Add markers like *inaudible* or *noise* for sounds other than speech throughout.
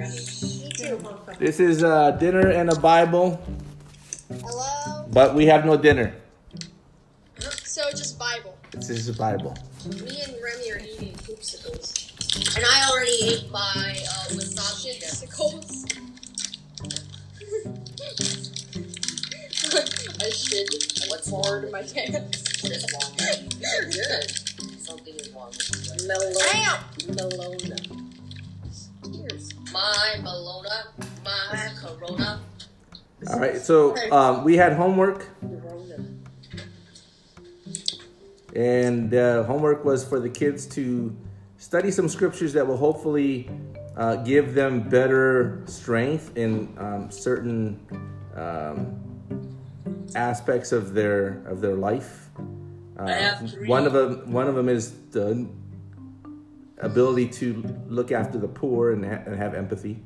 Remy. Me too. This is uh, dinner and a Bible, Hello. but we have no dinner. So just Bible. This is a Bible. Me and Remy are eating poopsicles. And I already ate my uh, wasabi Shitsicles. *laughs* I should. What's hard in my pants? What is wrong you? You're good. Something is wrong with you. Melona. Melona. My Melona. My Corona. All right, so um, we had homework, and uh, homework was for the kids to study some scriptures that will hopefully uh, give them better strength in um, certain um, aspects of their of their life. Uh, I have three. one of them one of them is the ability to look after the poor and, ha- and have empathy.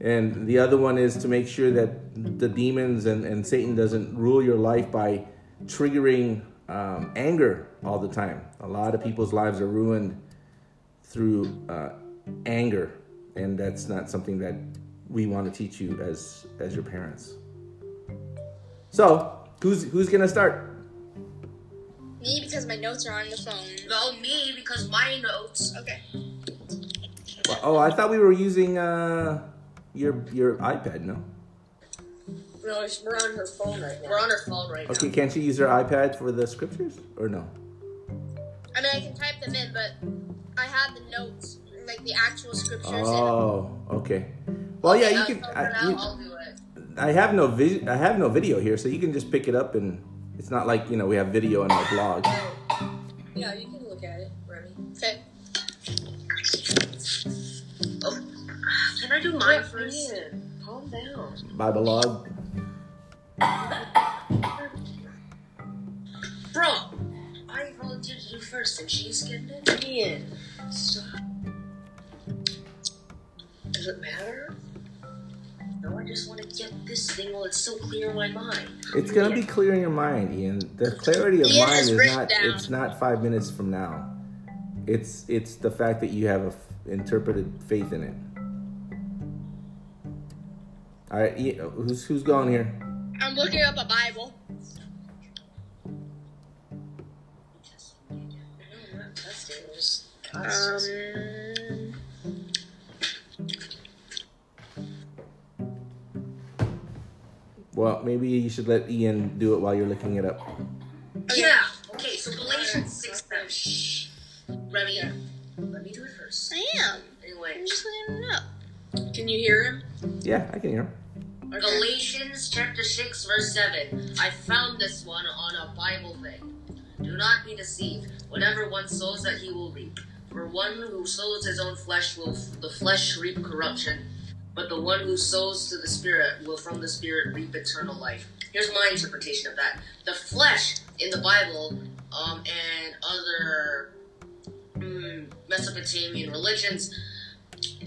And the other one is to make sure that the demons and, and Satan doesn't rule your life by triggering um, anger all the time. A lot of people's lives are ruined through uh, anger, and that's not something that we want to teach you as as your parents. So, who's who's gonna start? Me because my notes are on the phone. No, me, because my notes. Okay. Well, oh, I thought we were using uh, your your iPad. No. No, we're on her phone right now. We're on her phone right now. Okay, can't you use her iPad for the scriptures or no? I mean, I can type them in, but I have the notes, like the actual scriptures. in Oh, okay. Well, yeah, you can. I, you- I'll do it. I have no vis- I have no video here, so you can just pick it up and it's not like you know we have video on our blog. Yeah, you can look at it, Remy. Okay. Oh, can I do mine first? Calm down. Bible log. Bro, I volunteered to do first and she's getting it in. Stop. Does it matter? No, I just want to get this thing while it's so clear in my mind. It's gonna be clear in your mind, Ian. The clarity of Ian mind is not. down. It's not five minutes from now. It's it's the fact that you have a f- interpreted faith in it. All right, Ian, who's who's going here? I'm looking up a Bible. No, I'm not testing. I'm just Um. Well, maybe you should let Ian do it while you're looking it up. Oh, yeah. Okay, so Galatians 6 7. Shh. Remy, let me do it first. I am. Anyway, I'm just looking it up. can you hear him? Yeah, I can hear. him. Galatians chapter 6, verse 7. I found this one on a Bible thing. Do not be deceived. Whatever one sows, that he will reap. For one who sows his own flesh will the flesh reap corruption, but the one who sows to the Spirit will from the Spirit reap eternal life. Here's my interpretation of that. The flesh in the Bible um, and other mm, Mesopotamian religions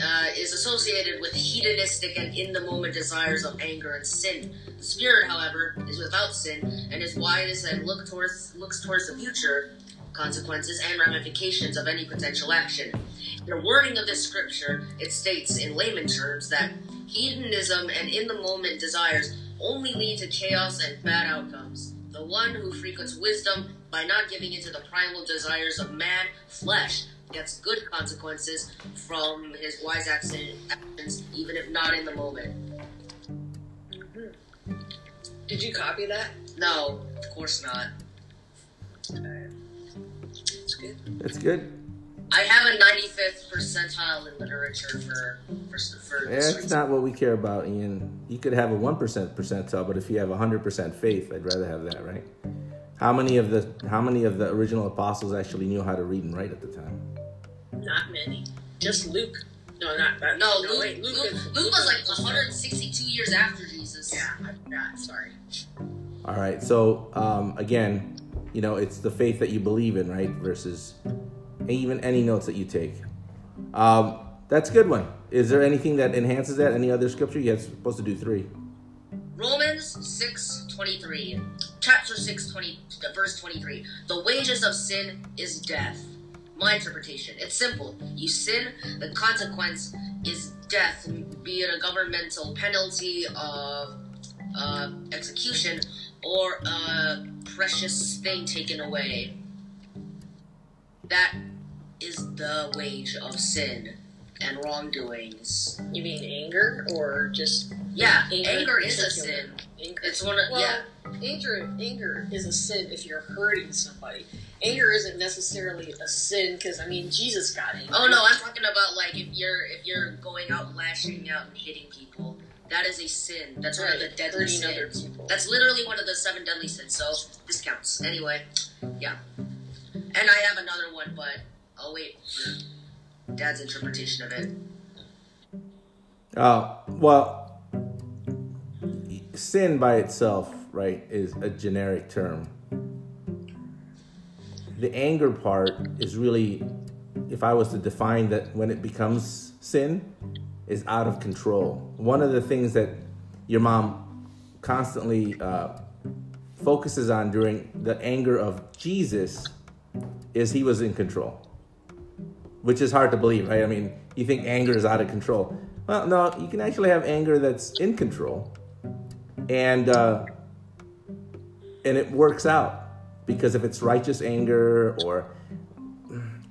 uh, is associated with hedonistic and in the moment desires of anger and sin. The spirit, however, is without sin and is wise and look towards looks towards the future consequences and ramifications of any potential action. In the wording of this scripture, it states in layman terms that hedonism and in the moment desires only lead to chaos and bad outcomes. The one who frequents wisdom by not giving into the primal desires of man, flesh, gets good consequences from his wise actions, even if not in the moment. Did you copy that? No, of course not. It's good. That's good. I have a 95th percentile in literature for for, for this That's reason. not what we care about, Ian. You could have a one percent percentile, but if you have hundred percent faith, I'd rather have that, right? How many of the how many of the original apostles actually knew how to read and write at the time? Not many. Just Luke. No, not that. No, Luke, wait, Luke, Luke, Luke, is- was like 162 years after Jesus. Yeah, I forgot. Sorry. All right. So um, again, you know, it's the faith that you believe in, right? Versus even any notes that you take. Um, that's a good one. Is there anything that enhances that? Any other scripture? You're supposed to do three. Romans 6:23. Chapter 6 20 verse 23. The wages of sin is death. My interpretation. It's simple. You sin, the consequence is death, be it a governmental penalty of uh, execution or a precious thing taken away. That is the wage of sin and wrongdoings. You mean anger or just Yeah, Anger anger is a sin. anger? It's one of Well, yeah. anger anger is a sin if you're hurting somebody. Anger isn't necessarily a sin because I mean Jesus got angry. Oh no, I'm talking about like if you're if you're going out lashing out and hitting people. That is a sin. That's one of the deadly sins. people. That's literally one of the seven deadly sins. So this counts. Anyway, yeah. And I have another one, but I'll wait Dad's interpretation of it. Uh, well, sin by itself, right, is a generic term. The anger part is really, if I was to define that when it becomes sin, is out of control. One of the things that your mom constantly uh, focuses on during the anger of Jesus is he was in control which is hard to believe, right? I mean, you think anger is out of control. Well, no, you can actually have anger that's in control, and uh, and it works out because if it's righteous anger, or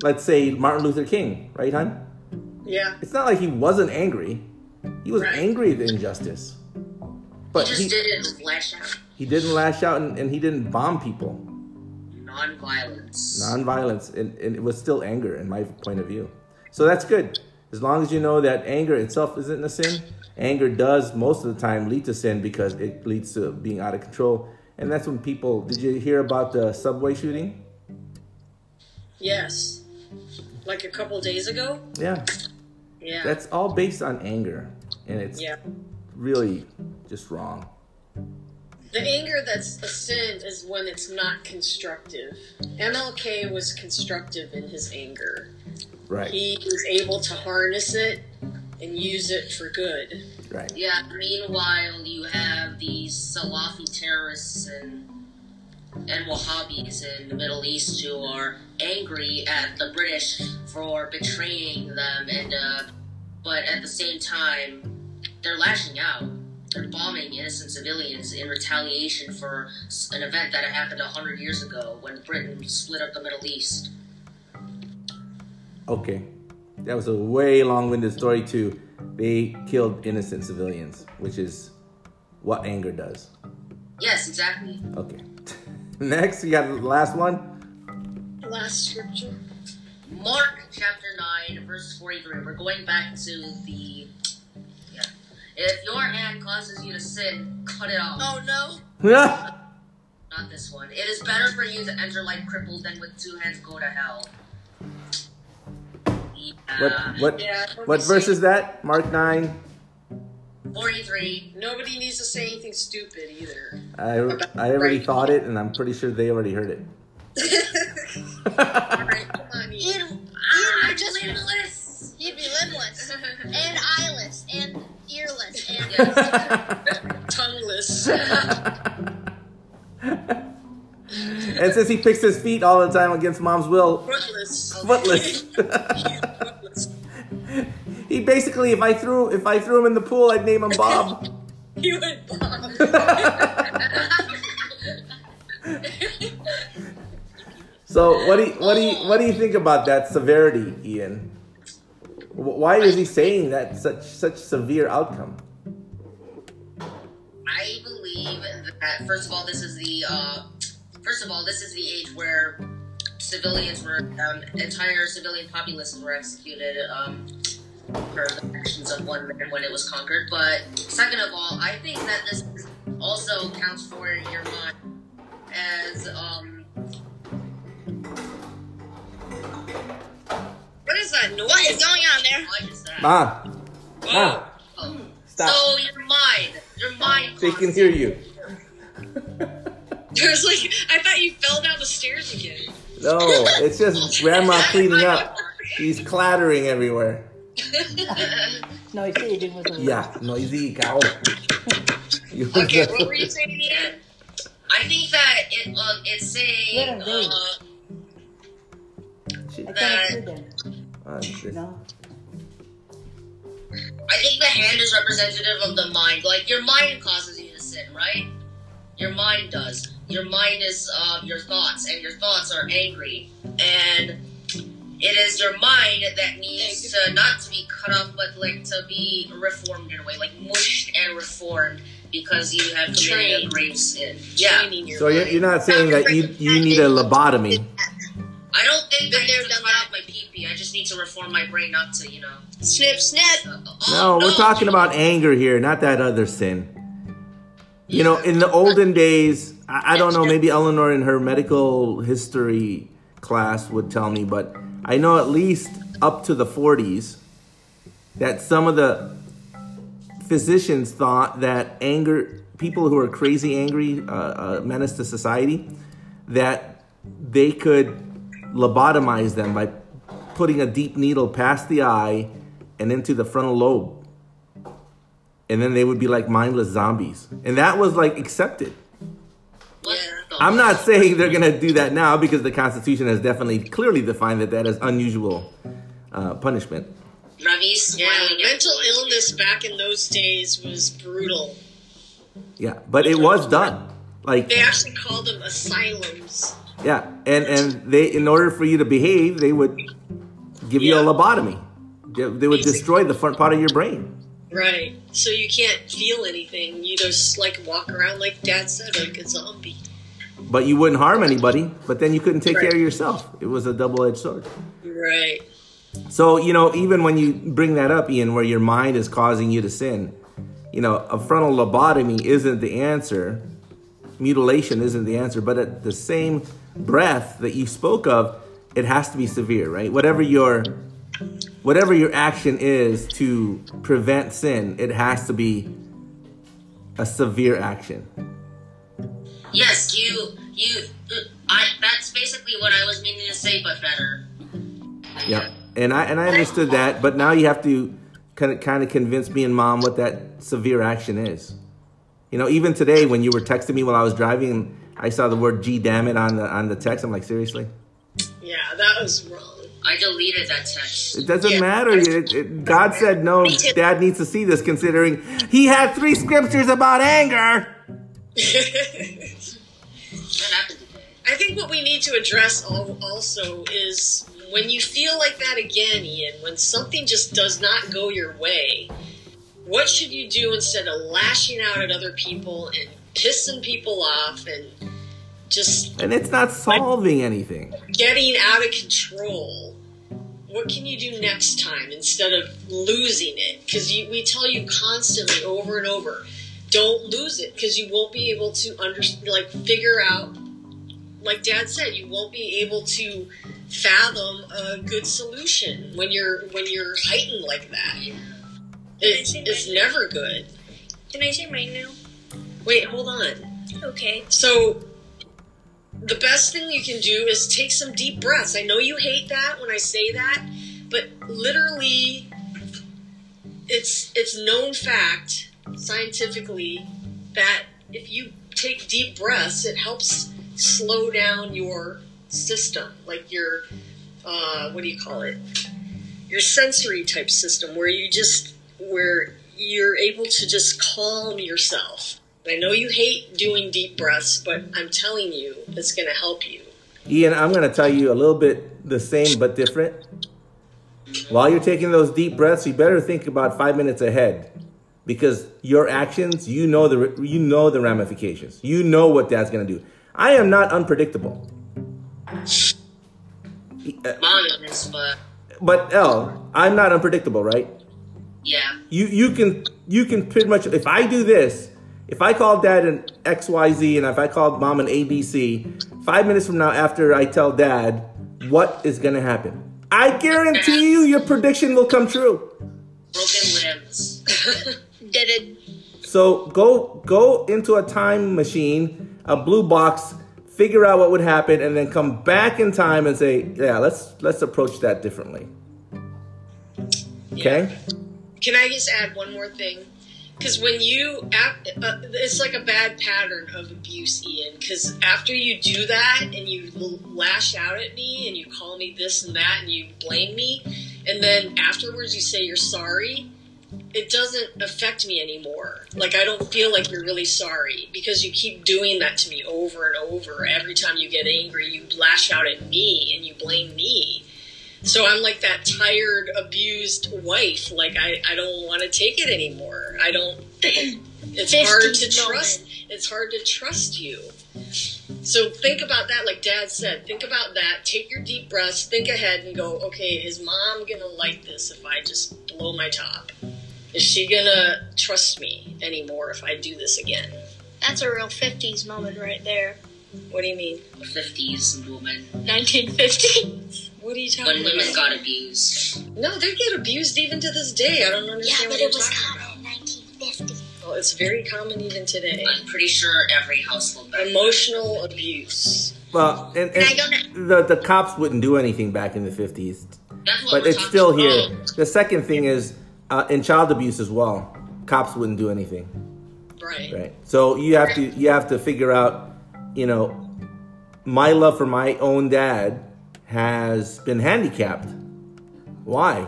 let's say Martin Luther King, right, hon? yeah. It's not like he wasn't angry; he was Right. angry at the injustice, but he just he, didn't lash out. he didn't lash out and, and he didn't bomb people. Non-violence. non-violence and, and it was still anger in my point of view so that's good as long as you know that anger itself isn't a sin anger does most of the time lead to sin because it leads to being out of control and that's when people did you hear about the subway shooting Yes. Like a couple days ago. yeah Yeah. that's all based on anger and it's yeah. really just wrong The anger that's a sin is when it's not constructive. MLK was constructive in his anger. right He was able to harness it and use it for good. right Yeah. Meanwhile, you have these Salafi terrorists and and Wahhabis in the Middle East who are angry at the British for betraying them, and uh, but at the same time, they're lashing out. They're bombing innocent civilians in retaliation for an event that happened a hundred years ago when Britain split up the Middle East. okay that was a way long-winded story too they killed innocent civilians which is what anger does Yes, exactly. Okay. *laughs* Next, we got the last one. Last scripture. Mark chapter 9, verse 43. We're going back to the. Yeah. If your hand causes you to sin, cut it off. Oh no. Yeah. Not this one. It is better for you to enter life crippled than with two hands go to hell. what Yeah. what Yeah. what verse saying- is that? Mark nine. 43. Nobody needs to say anything stupid either. I I already thought it, and I'm pretty sure they already heard it. *laughs* *laughs* Alright, come on, Ian. Ian, Ian Ah, would just *laughs* Tongueless. *laughs* and since he picks his feet all the time against mom's will, Footless. footless. *laughs* Footless. he basically, if I threw if I threw him in the pool, I'd name him Bob. You would bomb. so what do you, what do you what do you think about that severity, Ian? Why is he saying that such such severe outcome? I believe that, first of all, this is the. Uh, first of all, this is the age where civilians were. Um, entire civilian populaces were executed. Um, for the actions of one man when it was conquered. But second of all, I think that this also counts for your mind as um. what is that? What is going on there? What is that? Mom, mom. Stop. So your mind, your mind. They can hear you. *laughs* There's like, I thought you fell down the stairs again. No, it's just *laughs* grandma cleaning up. She's clattering everywhere. *laughs* Noisy din mo Yeah, noisy cow. You- Okay, what were you saying again? I think that it um, it's saying Yeah, they- uh, She- I That- can't hear them. this- No. I think the hand is representative of the mind. Like your mind causes you to sin, right? Your mind does. Your mind is uh, your thoughts, and your thoughts are angry, and it is your mind that needs to not to be cut off, but like to be reformed in a way, like mushed and reformed, because you have committed a Trained. grave sin. Yeah, So you're, you're not saying that you you need a lobotomy. I don't think that they're need to done cut that. my pee pee. I just need to reform my brain not to, you know. Snip, snip. Uh, No, oh, we're talking about anger here, not that other sin. You know, in the olden days, I, I don't know, maybe Eleanor in her medical history class would tell me, but I know at least up to the 40s that some of the physicians thought that anger, people who are crazy angry, uh, uh, menace to society, that they could lobotomize them by putting a deep needle past the eye and into the frontal lobe. And then they would be like mindless zombies. And that was like accepted. What Yeah. the- I'm not saying they're going to do that now because the Constitution has definitely clearly defined that that is unusual uh, punishment. Ravi's Yeah, smiling at mental illness back in those days was brutal. Yeah, but it was done. Like, They actually called them asylums. Yeah, and and they in order for you to behave, they would give you a lobotomy. They, would destroy the front part of your brain. Right. So you can't feel anything. You just like walk around like Dad said, like a zombie. But you wouldn't harm anybody. But then you couldn't take Right. care of yourself. It was a double-edged sword. Right. So, you know, even when you bring that up, Ian, where your mind is causing you to sin, you know, a frontal lobotomy isn't the answer. Mutilation isn't the answer. But at the same breath that you spoke of, it has to be severe, right? Whatever your whatever your action is to prevent sin, it has to be a severe action. Yes, you, you, I. That's basically what I was meaning to say, but better. Yeah, and I and I understood that, but now you have to kind of kind of convince me and mom what that severe action is. You know, even today when you were texting me while I was driving, I saw the word "G damn it" on the on the text. I'm like, seriously, Yeah, that was wrong. I deleted that text. it doesn't Yeah. matter. It, it, God said no. Dad needs to see this, considering he had three scriptures about anger. That happened today. I think what we need to address also is when you feel like that again, Ian, when something just does not go your way, what should you do instead of lashing out at other people and pissing people off and just And it's not solving anything. getting out of control? What can you do next time instead of losing it? Because we tell you constantly over and over, don't lose it because you won't be able to under like figure out. Like Dad said, you won't be able to fathom a good solution when you're when you're heightened like that. It's, it's never good. Can I say mine now? Wait, hold on. Okay. So, the best thing you can do is take some deep breaths. I know you hate that when I say that, but literally, it's it's known fact scientifically that if you take deep breaths, it helps slow down your system, like your uh, what do you call it? Your sensory type system, where you just where you're able to just calm yourself. I know you hate doing deep breaths, but I'm telling you, it's going to help you. Ian, I'm going to tell you a little bit the same but different. While you're taking those deep breaths, you better think about five minutes ahead, because your actions, you know the you know the ramifications. You know what Dad's going to do. I am not unpredictable, is, but but L, I'm not unpredictable, right? yeah. You you can you can pretty much if I do this, if I call dad an XYZ and if I call mom an ABC, five minutes from now after I tell dad what is gonna happen. I guarantee you your prediction will come true. Broken limbs. *laughs* Did it? So go go into a time machine, a blue box, figure out what would happen, and then come back in time and say, yeah, let's let's approach that differently. Okay? Can I just add one more thing? Because when you, uh, it's like a bad pattern of abuse, Ian. Because after you do that and you lash out at me and you call me this and that and you blame me, and then afterwards you say you're sorry, it doesn't affect me anymore. Like I don't feel like you're really sorry because you keep doing that to me over and over. Every time you get angry, you lash out at me and you blame me. So I'm like that tired, abused wife. Like I, I don't want to take it anymore. I don't. *clears throat* It's hard to moment. trust. It's hard to trust you. So think about that, like Dad said. Think about that. Take your deep breaths. Think ahead and go. Okay, is Mom gonna like this if I just blow my top? Is she gonna trust me anymore if I do this again? That's a real 50s moment right there. What do you mean? The 50s woman. 1950. What are you talking When women about? got abused. No, they get abused even to this day. I don't understand but what you're it was talking common in 1950. about. Well, it's very common even today. I'm pretty sure every household back then. Emotional abuse. Well, and, And I and the the cops wouldn't do anything back in the fifties, That's what but we're it's still about. here. The second thing is uh, in child abuse as well. Cops wouldn't do anything, Right. right? So you have to you have to figure out, you know, my love for my own dad has been handicapped. Why?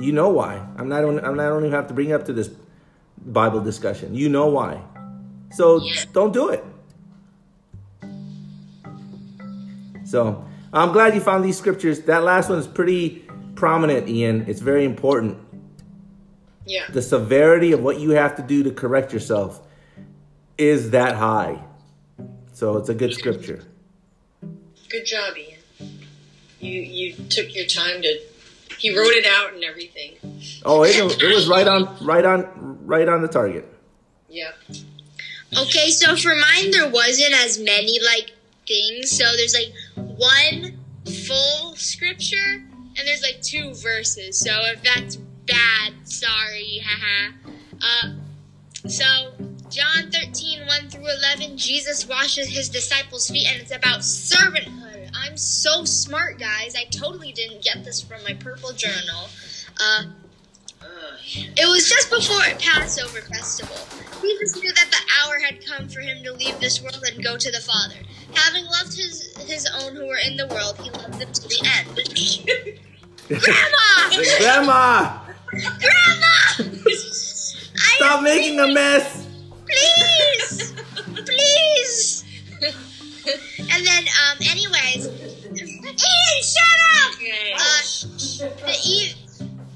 You know why. I'm not. I'm not. I don't even have to bring up to this Bible discussion. You know why. So don't do it. So I'm glad you found these scriptures. That last one is pretty prominent, Ian. It's very important. Yeah. The severity of what you have to do to correct yourself is that high. So it's a good scripture. Good job, Ian. You you took your time to. He wrote it out and everything. Oh, it, it was right on, right on, right on the target. Yeah. Okay, so for mine, there wasn't as many like things. So there's like one full scripture, and there's like two verses. So if that's bad, sorry, haha. Uh, so John 13, 1 through 11, Jesus washes his disciples' feet, and it's about servanthood. I'm so smart, guys. I totally didn't get this from my purple journal. Uh, it was just before a Passover festival. Jesus knew that the hour had come for him to leave this world and go to the Father. Having loved his his own who were in the world, he loved them to the end. *laughs* Grandma! Grandma, Grandma! Stop making a mess. Please, please. and then, um, anyways, Ian, shut up. Uh, the e-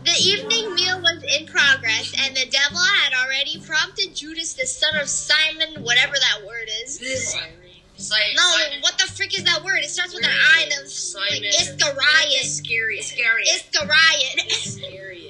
the evening meal was in progress, and the devil had already prompted Judas, the son of Simon, whatever that word is. Simon. No, Simon. what the frick is that word? It starts with an I and then Simon. like Iscariot. Scary. Scary. Iscariot. Scary.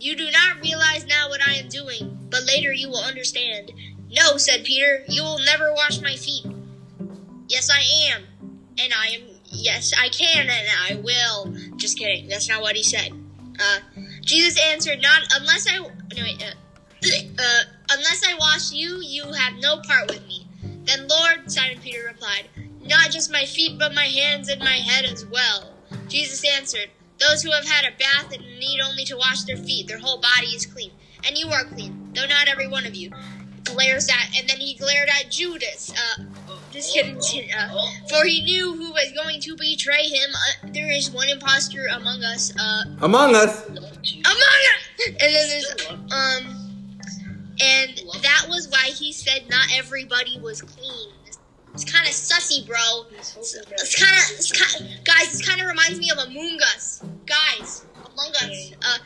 you do not realize now what I am doing, but later you will understand. No, said Peter, you will never wash my feet. Yes, I am. And I am, yes, I can, and I will. Just kidding. That's not what he said. Uh, Jesus answered, not unless I, no, wait, uh, uh, unless I wash you, you have no part with me. Then Lord, Simon Peter replied, not just my feet, but my hands and my head as well. Jesus answered, those who have had a bath and need only to wash their feet, their whole body is clean. And you are clean, though not every one of you. Glares at, and then he glared at Judas. Uh, just kidding. *laughs* Uh, for he knew who was going to betray him. Uh, there is one impostor among us. Uh, Among us. among us. *laughs* And then there's um, and that was why he said not everybody was clean. It's kind of sussy, bro. It's, it's kind of, it's kind, guys. This kind of reminds me of Among Us, guys. Among Us. Uh,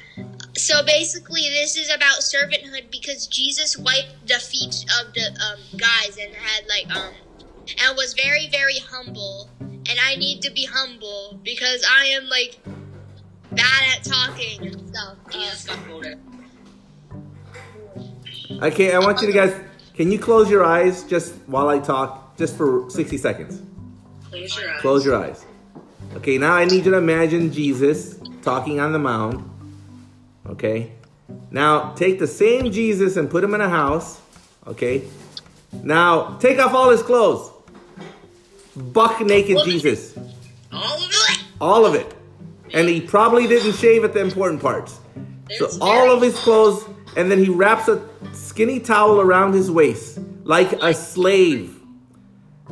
so basically, this is about servanthood because Jesus wiped the feet of the um, guys and had like um, and was very very humble. And I need to be humble because I am like bad at talking and stuff. Uh, Jesus got. Okay, I want you to guys. Can you close your eyes just while I talk, just for sixty seconds? Close your eyes. Close your eyes. Okay, now I need you to imagine Jesus talking on the mound. Okay. Now take the same Jesus and put him in a house. Okay. Now take off all his clothes. Buck naked Jesus. All of it. All of it. And he probably didn't shave at the important parts. So all of his clothes, and then he wraps a skinny towel around his waist like a slave.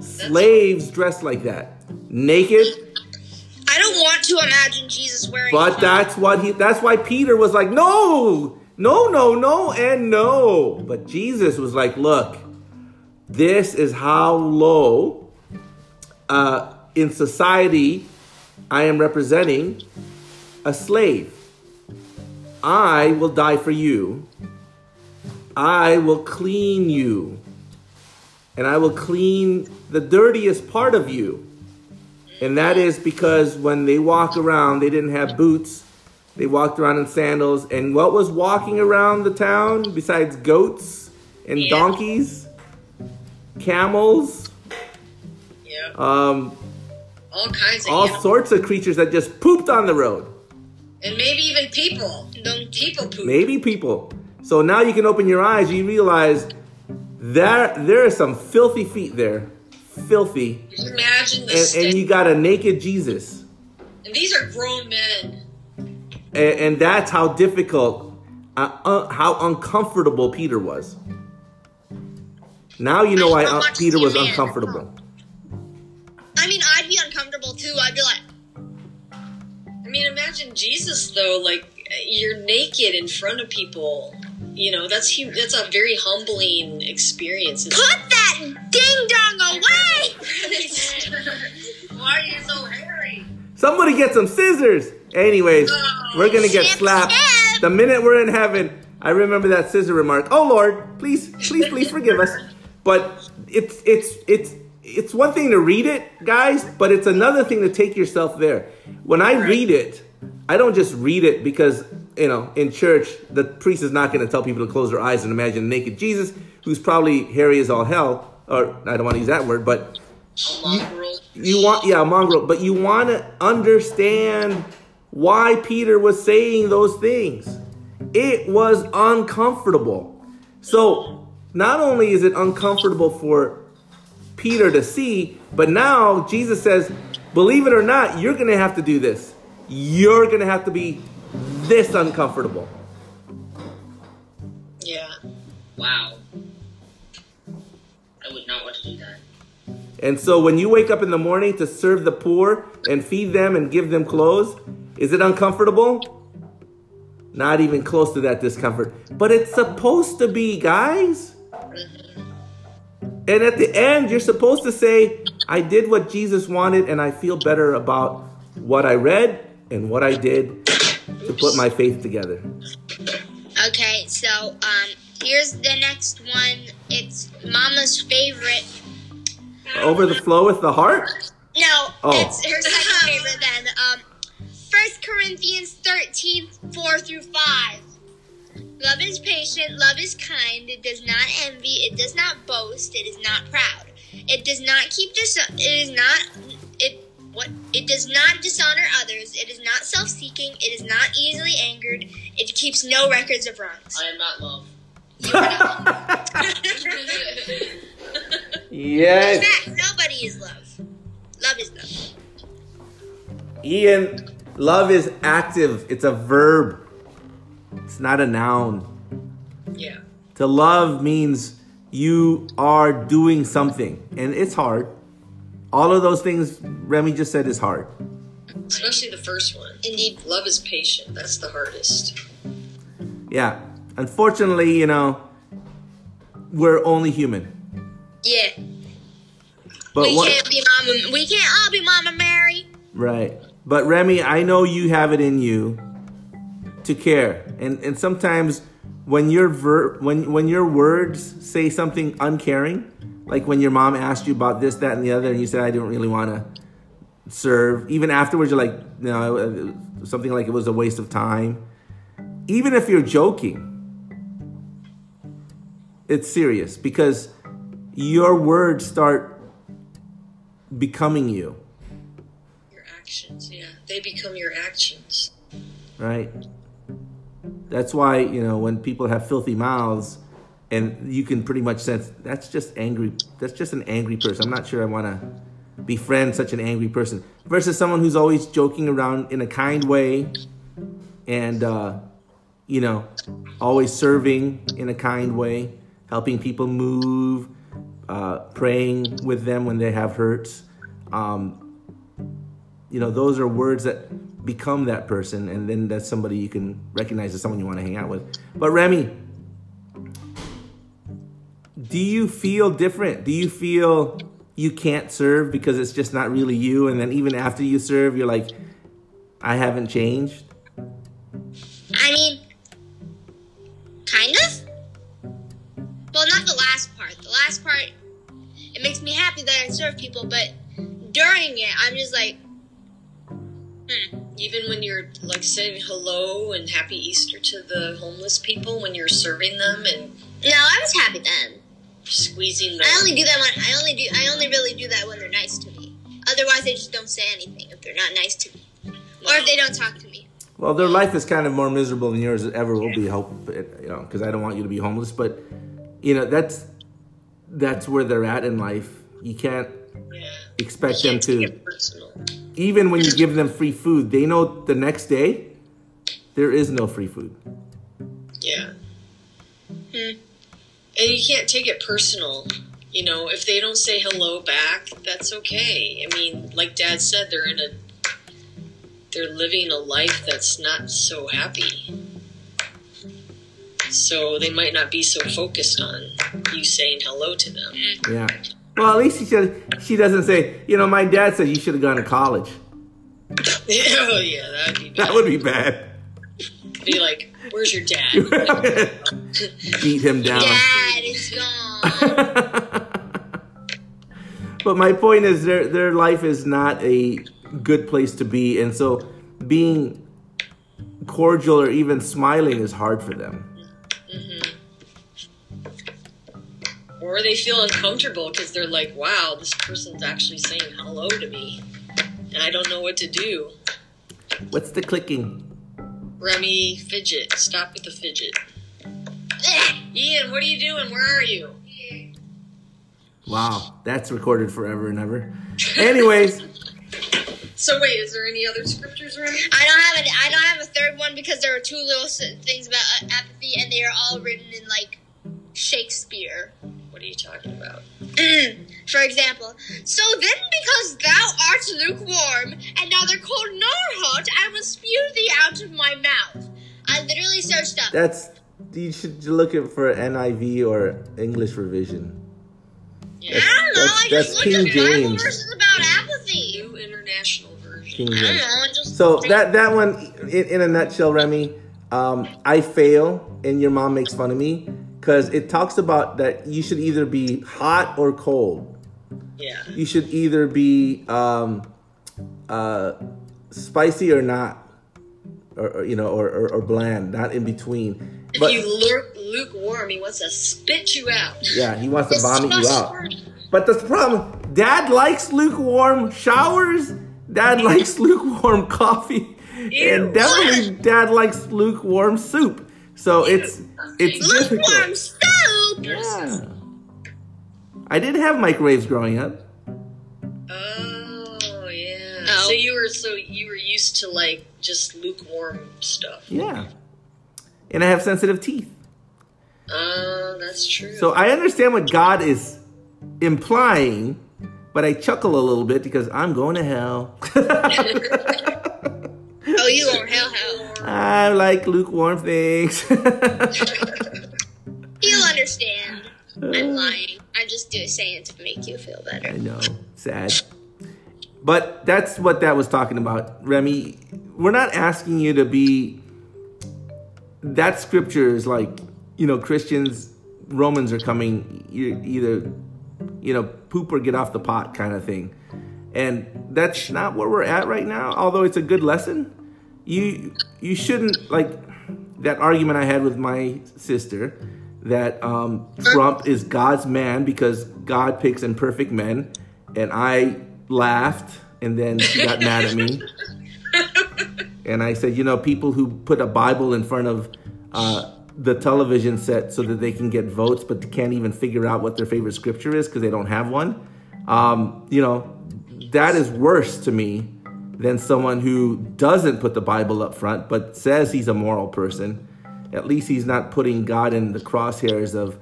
Slaves dress like that. Naked. I don't want to imagine Jesus wearing. But that's what he that's why Peter was like, no, no, no, no, and no. But Jesus was like, look, this is how low uh, in society I am representing a slave. I will die for you. I will clean you. And I will clean the dirtiest part of you. And that is because when they walk around, they didn't have boots. They walked around in sandals. And what was walking around the town besides goats and Yeah. donkeys, camels, Yeah. um, All kinds of all animals. sorts of creatures that just pooped on the road? and maybe even people. Don't People poop. Maybe people. So now you can open your eyes. You realize there there are some filthy feet there, filthy, Just Imagine the and, and you got a naked Jesus. and these are grown men. and, and that's how difficult, uh, uh, how uncomfortable Peter was. Now you know why uh, Peter was uncomfortable. I mean, I'd be uncomfortable too. I'd be like, I mean, imagine Jesus though. Like you're naked in front of people. You know, that's hu- that's a very humbling experience. It's- put that ding dong away. Why are you so hairy? Somebody get some scissors. Anyways, we're gonna get slapped snip. the minute we're in heaven. I remember that scissor remark. Oh Lord, please, please, please forgive us. But it's it's it's it's one thing to read it, guys, but it's another thing to take yourself there. When I read it, I don't just read it because you know in church the priest is not going to tell people to close their eyes and imagine a naked Jesus who's probably hairy as all hell. Or I don't want to use that word, but mongrel. you want yeah mongrel but you want to understand why peter was saying those things it was uncomfortable so not only is it uncomfortable for peter to see but now jesus says believe it or not you're gonna have to do this you're gonna have to be this uncomfortable yeah. Wow. I would not want to do that. and so when you wake up in the morning to serve the poor and feed them and give them clothes is it uncomfortable Not even close to that discomfort. But it's supposed to be, guys. Mm-hmm. And at the end, you're supposed to say, I did what Jesus wanted, and I feel better about what I read and what I did to put my faith together. Okay, so um, here's the next one. It's Mama's favorite. Over the flow with the heart? No, Oh. it's her second favorite then. Um, 1 Corinthians 13, 4 through 5. Love is patient, love is kind, it does not envy, it does not boast, it is not proud. It does not keep dis- it is not what it does not dishonor others, it is not self-seeking, it is not easily angered, it keeps no records of wrongs. I am not love. You are not. Yes. Fact, nobody is love. Love is love. Ian, love is active, it's a verb, it's not a noun. Yeah. To love means you are doing something, and it's hard. All of those things Remy just said is hard. Especially the first one. Indeed. Love is patient. That's the hardest. Yeah. Unfortunately, you know, we're only human. Yeah. But we what can't be Mama. We can't all be Mama Mary. right. But Remy, I know you have it in you to care. And and sometimes when your ver- when when your words say something uncaring, like when your mom asked you about this, that, and the other, and you said I don't really want to serve. Even afterwards, you're like, no, uh, something like it was a waste of time. Even if you're joking, it's serious because your words start becoming you, Your actions, yeah. They become your actions. right? That's why, you know, when people have filthy mouths and you can pretty much sense that's just angry, that's just an angry person. I'm not sure I want to befriend such an angry person versus someone who's always joking around in a kind way and, uh, you know, always serving in a kind way, helping people move, uh, praying with them when they have hurts. Um, you know, those are words that become that person, and then that's somebody you can recognize as someone you want to hang out with. But Remy, do you feel different? Do you feel you can't serve because it's just not really you? And then even after you serve, you're like, I haven't changed? I mean, kind of. Well, not the last part. The last part, it makes me happy that I serve people, but during it, I'm just like, hmm. Even when you're like saying hello and happy Easter to the homeless people when you're serving them and No, I was happy then. Squeezing them. I only do that when I only do I only really do that when they're nice to me. Otherwise, they just don't say anything if they're not nice to me, or if they don't talk to me. Well, their life is kind of more miserable than yours ever will be. Hope you know, because I don't want you to be homeless. But you know, that's that's where they're at in life. You can't Yeah. expect You them can't take to. Even when you give them free food, they know the next day there is no free food. Yeah. Hmm. And you can't take it personal. You know, if they don't say hello back, that's okay. I mean, like Dad said, they're in a they're living a life that's not so happy. So they might not be so focused on you saying hello to them. Yeah. Well, at least she should. She doesn't say. You know, my dad said you should have gone to college. *laughs* oh yeah, that'd be bad. That would be bad. be like, "Where's your dad?" *laughs* Beat him down. Dad is gone. *laughs* but my point is, their their life is not a good place to be, and so being cordial or even smiling is hard for them. Mm-hmm. or they feel uncomfortable because they're like, "Wow, this person's actually saying hello to me, and I don't know what to do." What's the clicking? Remy, fidget. Stop with the fidget. Ian, what are you doing? Where are you? Wow, that's recorded forever and ever. Anyways, *laughs* So wait, is there any other scriptures, Remy? I don't have a, I don't have a third one because there are two little things about uh, apathy, and they are all written in like Shakespeare. What are you talking about? For example, so then because thou art lukewarm, and neither cold nor hot, I will spew thee out of my mouth. I literally searched up. that's you should look it for NIV or English revision. Yeah, I don't know. I that's- just that's looked up King Bible James. verses about apathy. New International Version. King I don't James. know. Just So that that one, in, in a nutshell, Remy, um, I fail, and your mom makes fun of me because it talks about that you should either be hot or cold. Yeah. You should either be um, uh, spicy or not, or, or, you know, or, or, or bland, not in between. If But you lurk lukewarm, he wants to spit you out. yeah, he wants to vomit you out. But that's the problem. Dad likes lukewarm showers. Dad *laughs* likes lukewarm coffee, Ew. and definitely Dad likes lukewarm soup. So it's it's lukewarm difficult. soup. Yeah. I did have microwaves growing up. Oh yeah. So you were so you were used to like just lukewarm stuff. Yeah, and I have sensitive teeth. Oh, that's true. So I understand what God is implying, but I chuckle a little bit because I'm going to hell. *laughs* *laughs* Oh, you are hell hell. I like lukewarm things. *laughs* You'll understand. I'm lying. I just do saying it to make you feel better. I know, sad. But that's what that was talking about, Remy. We're not asking you to be. That scripture is like, you know, Christians, Romans are coming. You either, you know, poop or get off the pot kind of thing, and that's not where we're at right now. Although it's a good lesson, you you shouldn't like that argument I had with my sister. that um, Trump is God's man because God picks imperfect men, and I laughed, and then she got *laughs* mad at me, and I said, you know, people who put a Bible in front of uh, the television set so that they can get votes, but can't even figure out what their favorite scripture is because they don't have one. Um, you know, that is worse to me than someone who doesn't put the Bible up front but says he's a moral person. At least he's not putting God in the crosshairs of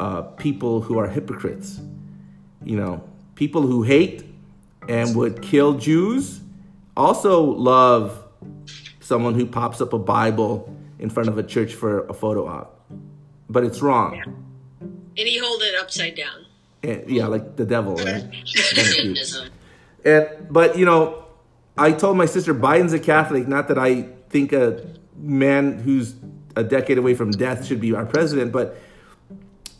uh, people who are hypocrites. You know, people who hate and would kill Jews also love someone who pops up a Bible in front of a church for a photo op. But it's wrong. And he hold it upside down. And, yeah, like the devil, right? *laughs* And but you know, I told my sister Biden's a Catholic. Not that I think a man who's a decade away from death should be our president, but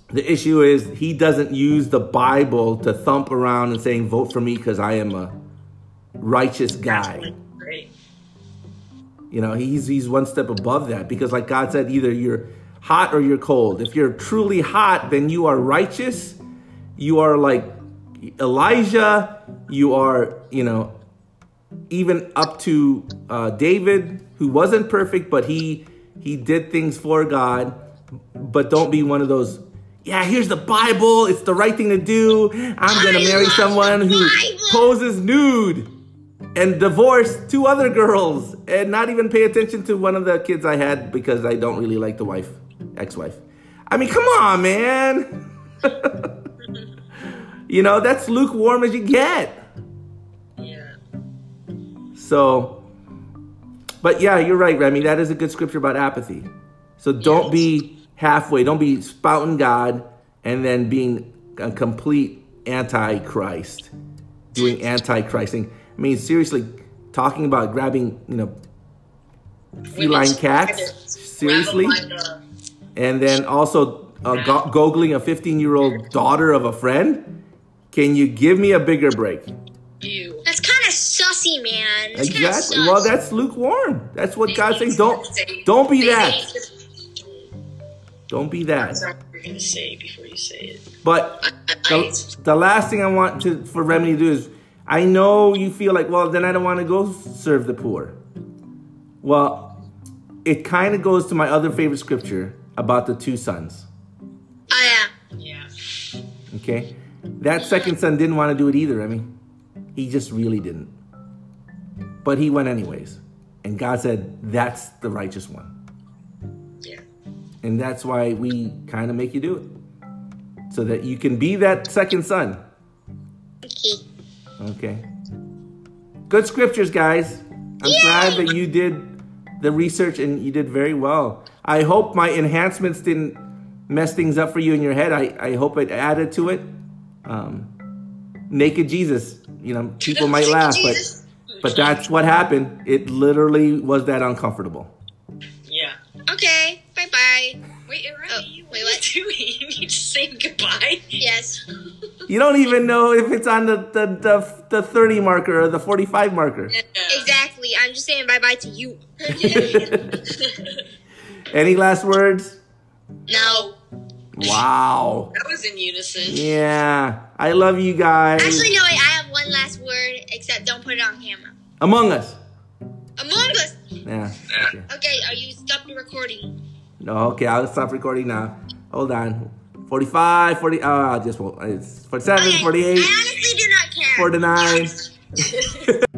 the issue is he doesn't use the Bible to thump around and saying vote for me because I am a righteous guy. Great. You know, he's he's one step above that because like God said, either you're hot or you're cold. If you're truly hot, then you are righteous. You are like Elijah. You are, you know, even up to uh, David, who wasn't perfect, but he he did things for God. But don't be one of those. Yeah, here's the Bible. It's the right thing to do. I'm gonna I marry someone who poses nude and divorce two other girls and not even pay attention to one of the kids I had because I don't really like the wife, ex-wife. I mean, come on, man. *laughs* you know, that's lukewarm as you get. So, but yeah, you're right, Remy. That is a good scripture about apathy. So don't be halfway. Don't be spouting God and then being a complete anti-Christ, doing anti-Christing. I mean, seriously, talking about grabbing, you know, feline cats. Seriously, Grab 'em by the- and then also uh, go- googling a 15-year-old daughter of a friend. Can you give me a bigger break? Ew. That's kind of sussy, man. Exactly. Well, that's lukewarm. That's what God says. Don't don't be that. Don't be that. That's what you're gonna say before you say it. But the, the last thing I want to for Remedy to do is, I know you feel like, well, then I don't want to go serve the poor. Well, it kind of goes to my other favorite scripture about the two sons. Oh, yeah. Yeah. Okay, that second son didn't want to do it either. I mean, he just really didn't. But he went anyways, and God said, "That's the righteous one." Yeah. And that's why we kind of make you do it. So that you can be that second son. Okay. Okay. Good scriptures, guys. I'm glad that you did the research and you did very well. I hope my enhancements didn't mess things up for you in your head. I, I hope it added to it. Um, naked Jesus. You know, people *laughs* might laugh, but but that's what happened. It literally was that uncomfortable. Yeah. Okay. Bye bye. Wait, Remy, Oh, what wait, are what? you doing? You need to say goodbye. Yes. You don't even know if it's on the, the, the, the 30 marker or the 45 marker. Exactly. I'm just saying bye bye to you. *laughs* Any last words? no. Wow. That was in unison. Yeah. I love you guys. Actually, no, wait. I have one last word, except don't put it on camera. Among Us. Among Us. Yeah. Okay. Okay, are you stop the recording? No, okay, I'll stop recording now. Hold on. 45, 40, uh, just, well, it's 47, Okay, 48, I honestly do not care. 49. *laughs*